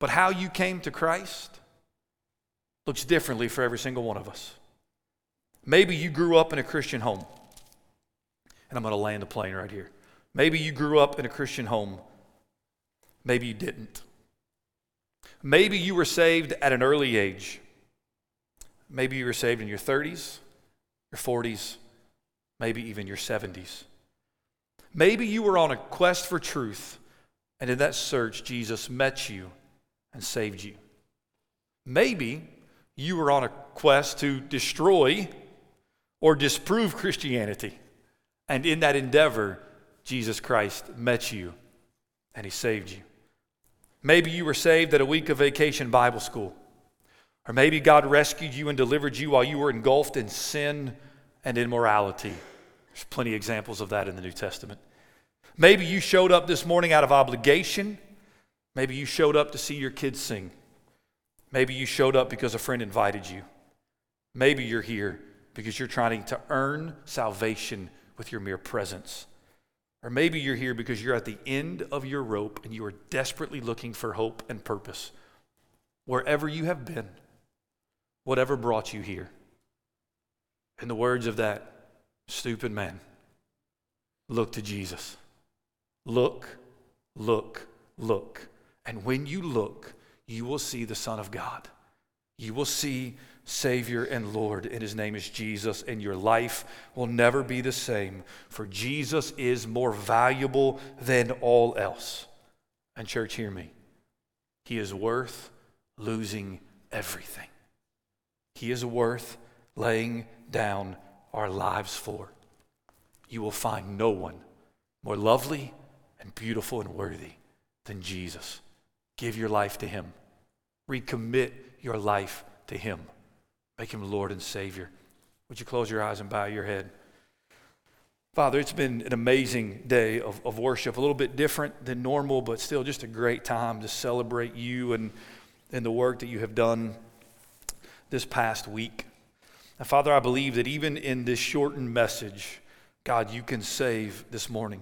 But how you came to Christ, looks differently for every single one of us. Maybe you grew up in a Christian home. And I'm going to land the plane right here. Maybe you grew up in a Christian home. Maybe you didn't. Maybe you were saved at an early age. Maybe you were saved in your 30s, your 40s, maybe even your 70s. Maybe you were on a quest for truth, and in that search, Jesus met you and saved you. Maybe you were on a quest to destroy or disprove Christianity. And in that endeavor, Jesus Christ met you and he saved you. Maybe you were saved at a week of vacation Bible school. Or maybe God rescued you and delivered you while you were engulfed in sin and immorality. There's plenty of examples of that in the New Testament. Maybe you showed up this morning out of obligation. Maybe you showed up to see your kids sing. Maybe you showed up because a friend invited you. Maybe you're here because you're trying to earn salvation with your mere presence. Or maybe you're here because you're at the end of your rope and you are desperately looking for hope and purpose. Wherever you have been, whatever brought you here. In the words of that stupid man, look to Jesus. Look, look, look. And when you look, you will see the Son of God. You will see Savior and Lord, and His name is Jesus, and your life will never be the same, for Jesus is more valuable than all else. And, church, hear me. He is worth losing everything. He is worth laying down our lives for. You will find no one more lovely and beautiful and worthy than Jesus. Give your life to Him, recommit your life to Him. Make him Lord and Savior. Would you close your eyes and bow your head? Father, it's been an amazing day of, of worship, a little bit different than normal, but still just a great time to celebrate you and, and the work that you have done this past week. And Father, I believe that even in this shortened message, God, you can save this morning.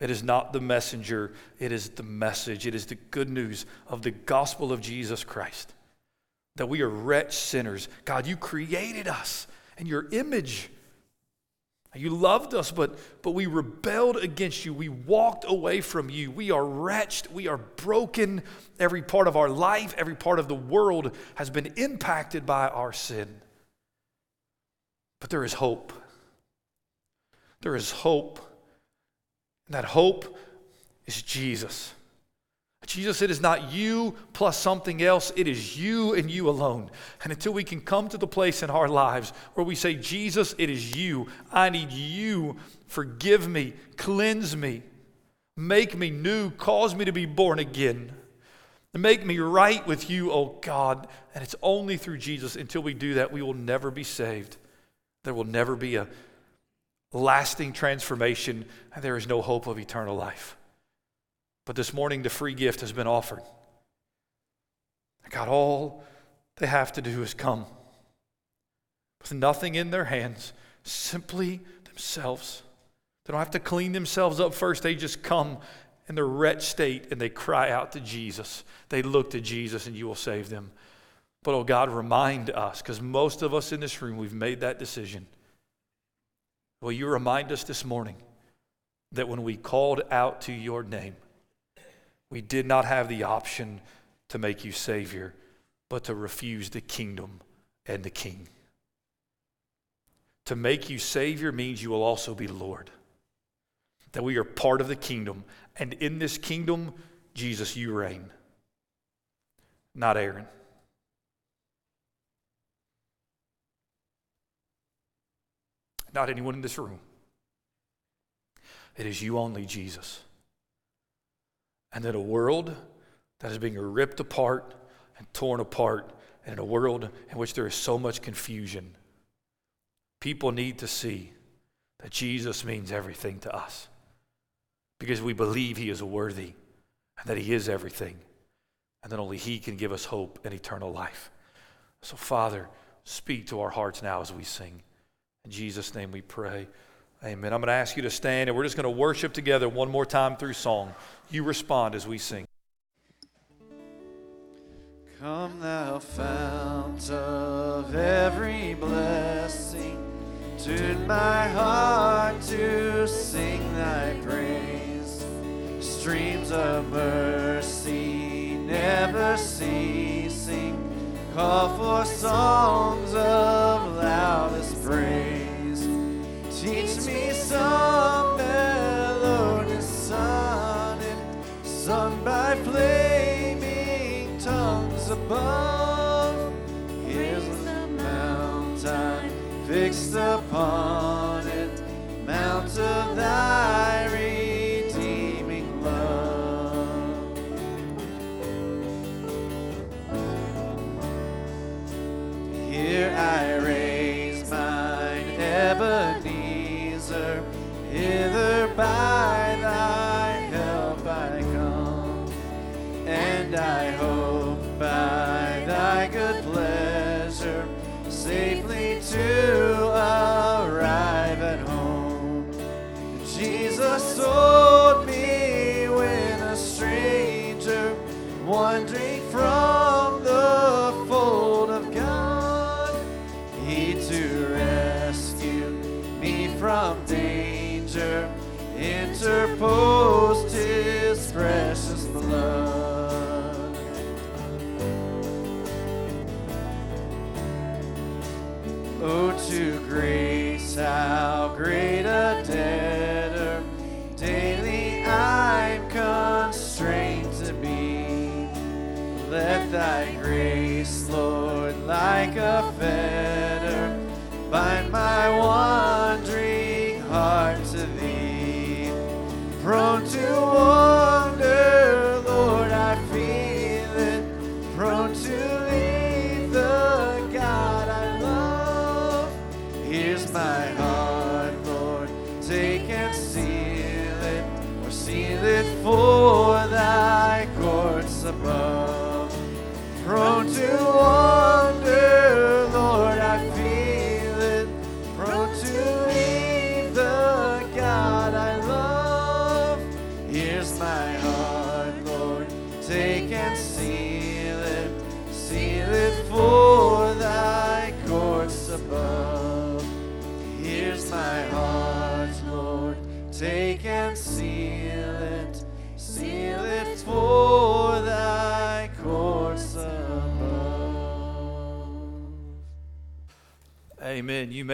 It is not the messenger, it is the message. It is the good news of the gospel of Jesus Christ that we are wretched sinners. God, you created us in your image. You loved us, but, but we rebelled against you. We walked away from you. We are wretched. We are broken. Every part of our life, every part of the world has been impacted by our sin. But there is hope. There is hope. And that hope is Jesus. Jesus, it is not you plus something else. It is you and you alone. And until we can come to the place in our lives where we say, Jesus, it is you. I need you. Forgive me. Cleanse me. Make me new. Cause me to be born again. Make me right with you, oh God. And it's only through Jesus. Until we do that, we will never be saved. There will never be a lasting transformation, and there is no hope of eternal life. But this morning, the free gift has been offered. God, all they have to do is come with nothing in their hands, simply themselves. They don't have to clean themselves up first. They just come in their wretched state and they cry out to Jesus. They look to Jesus and you will save them. But oh God, remind us, because most of us in this room, we've made that decision. Will you remind us this morning that when we called out to your name, we did not have the option to make you Savior, but to refuse the kingdom and the King. To make you Savior means you will also be Lord. That we are part of the kingdom. And in this kingdom, Jesus, you reign, not Aaron. Not anyone in this room. It is you only, Jesus and in a world that is being ripped apart and torn apart, and in a world in which there is so much confusion, people need to see that Jesus means everything to us because we believe he is worthy and that he is everything, and that only he can give us hope and eternal life. So, Father, speak to our hearts now as we sing. In Jesus' name we pray. Amen. I'm going to ask you to stand and we're just going to worship together one more time through song. You respond as we sing. Come, thou fount of every blessing, tune my heart to sing thy praise. Streams of mercy never ceasing, call for songs of loudest praise. Teach me some melodious sonnet sung by flaming tongues above. Here's the mountain fixed upon it, mount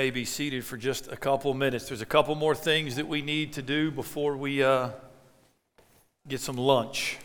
may be seated for just a couple minutes. There's a couple more things that we need to do before we uh, get some lunch.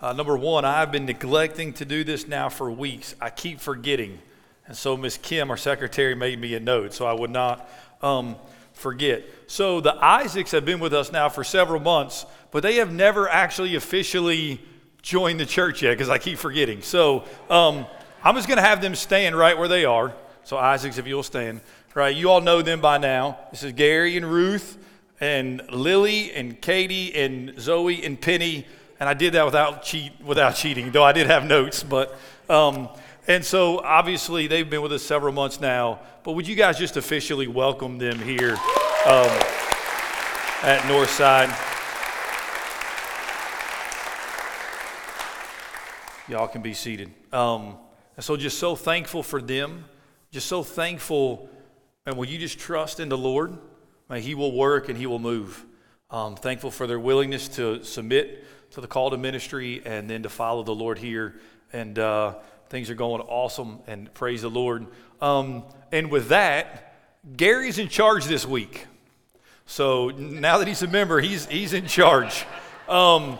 Uh, number one, I've been neglecting to do this now for weeks. I keep forgetting. And so Miss Kim, our secretary, made me a note so I would not um, forget. So the Isaacs have been with us now for several months, but they have never actually officially joined the church yet because I keep forgetting. So um, I'm just going to have them stand right where they are. So, Isaacs, if you'll stand. Right, you all know them by now. This is Gary and Ruth and Lily and Katie and Zoe and Penny. And I did that without cheat without cheating, though I did have notes. But um, and so obviously they've been with us several months now. But would you guys just officially welcome them here um, at Northside? Y'all can be seated. Um, and so just so thankful for them. Just so thankful. And will you just trust in the Lord? May He will work and He will move. Um, thankful for their willingness to submit to the call to ministry and then to follow the Lord here. And uh, things are going awesome, and praise the Lord. Um, and with that, Gary's in charge this week. So now that he's a member, he's, he's in charge. Um,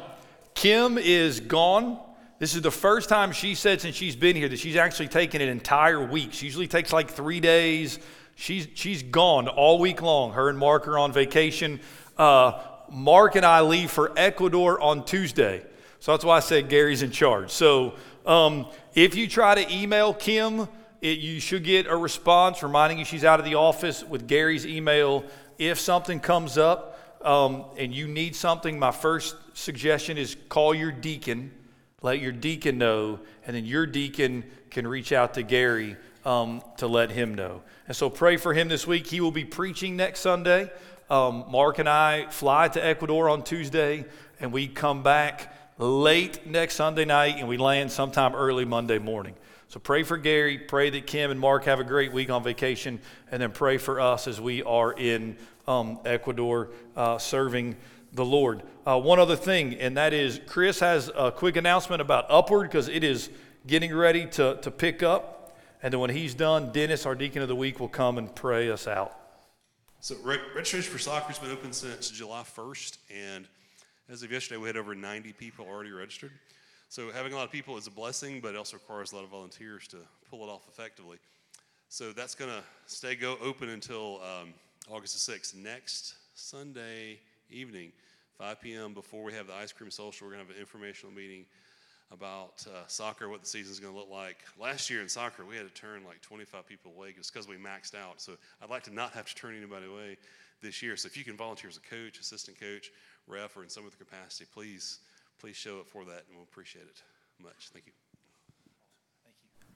Kim is gone. This is the first time she said since she's been here that she's actually taken an entire week. She usually takes like three days. She's, she's gone all week long. Her and Mark are on vacation. Uh, Mark and I leave for Ecuador on Tuesday. So that's why I said Gary's in charge. So um, if you try to email Kim, it, you should get a response reminding you she's out of the office with Gary's email. If something comes up um, and you need something, my first suggestion is call your deacon let your deacon know, and then your deacon can reach out to Gary um, to let him know. And so pray for him this week. He will be preaching next Sunday. Um, Mark and I fly to Ecuador on Tuesday, and we come back late next Sunday night, and we land sometime early Monday morning. So pray for Gary. Pray that Kim and Mark have a great week on vacation, and then pray for us as we are in um, Ecuador uh, serving the Lord. Uh, one other thing, and that is Chris has a quick announcement about Upward because it is getting ready to, to pick up. And then when he's done, Dennis, our deacon of the week, will come and pray us out. So re- registration for soccer has been open since July 1st, and as of yesterday, we had over 90 people already registered. So having a lot of people is a blessing, but it also requires a lot of volunteers to pull it off effectively. So that's going to stay go open until um, August the 6th. Next Sunday evening, 5 p.m. before we have the ice cream social, we're going to have an informational meeting about uh, soccer, what the season's going to look like. Last year in soccer, we had to turn like 25 people away just because we maxed out. So I'd like to not have to turn anybody away this year. So if you can volunteer as a coach, assistant coach, ref, or in some other capacity, please, please show up for that, and we'll appreciate it much. Thank you. Thank you.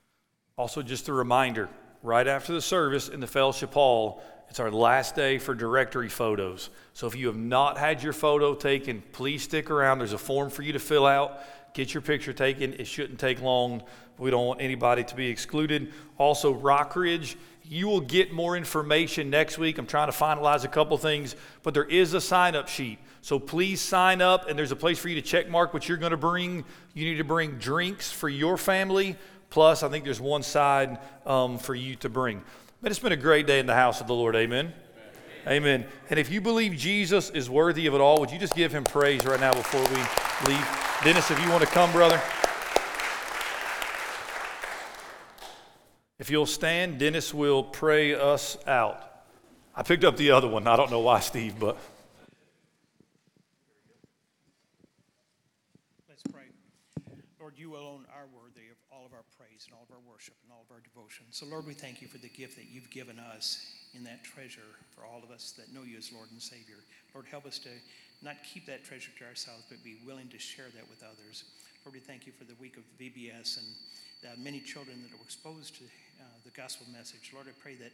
Also, just a reminder right after the service in the fellowship hall, it's our last day for directory photos. So if you have not had your photo taken, please stick around. There's a form for you to fill out. Get your picture taken. It shouldn't take long. We don't want anybody to be excluded. Also, Rockridge, you will get more information next week. I'm trying to finalize a couple things, but there is a sign up sheet. So please sign up, and there's a place for you to check mark what you're going to bring. You need to bring drinks for your family. Plus, I think there's one side um, for you to bring. But it's been a great day in the house of the Lord. Amen. Amen. And if you believe Jesus is worthy of it all, would you just give him praise right now before we leave? Dennis, if you want to come, brother. If you'll stand, Dennis will pray us out. I picked up the other one. I don't know why, Steve, but. Let's pray. Lord, you alone are worthy of all of our praise and all of our worship and all of our devotion. So, Lord, we thank you for the gift that you've given us in that treasure for all of us that know you as Lord and Savior. Lord, help us to not keep that treasure to ourselves, but be willing to share that with others. Lord, we thank you for the week of VBS and the many children that were exposed to uh, the gospel message. Lord, I pray that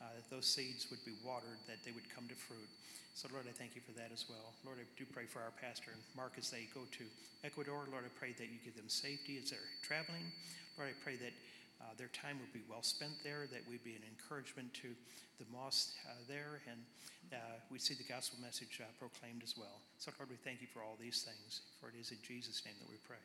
uh, those seeds would be watered, that they would come to fruit. So, Lord, I thank you for that as well. Lord, I do pray for our pastor and Mark as they go to Ecuador. Lord, I pray that you give them safety as they're traveling. Lord, I pray that uh, their time would be well spent there, that we'd be an encouragement to the mosque uh, there, and uh, we see the gospel message uh, proclaimed as well. So, Lord, we thank you for all these things, for it is in Jesus' name that we pray.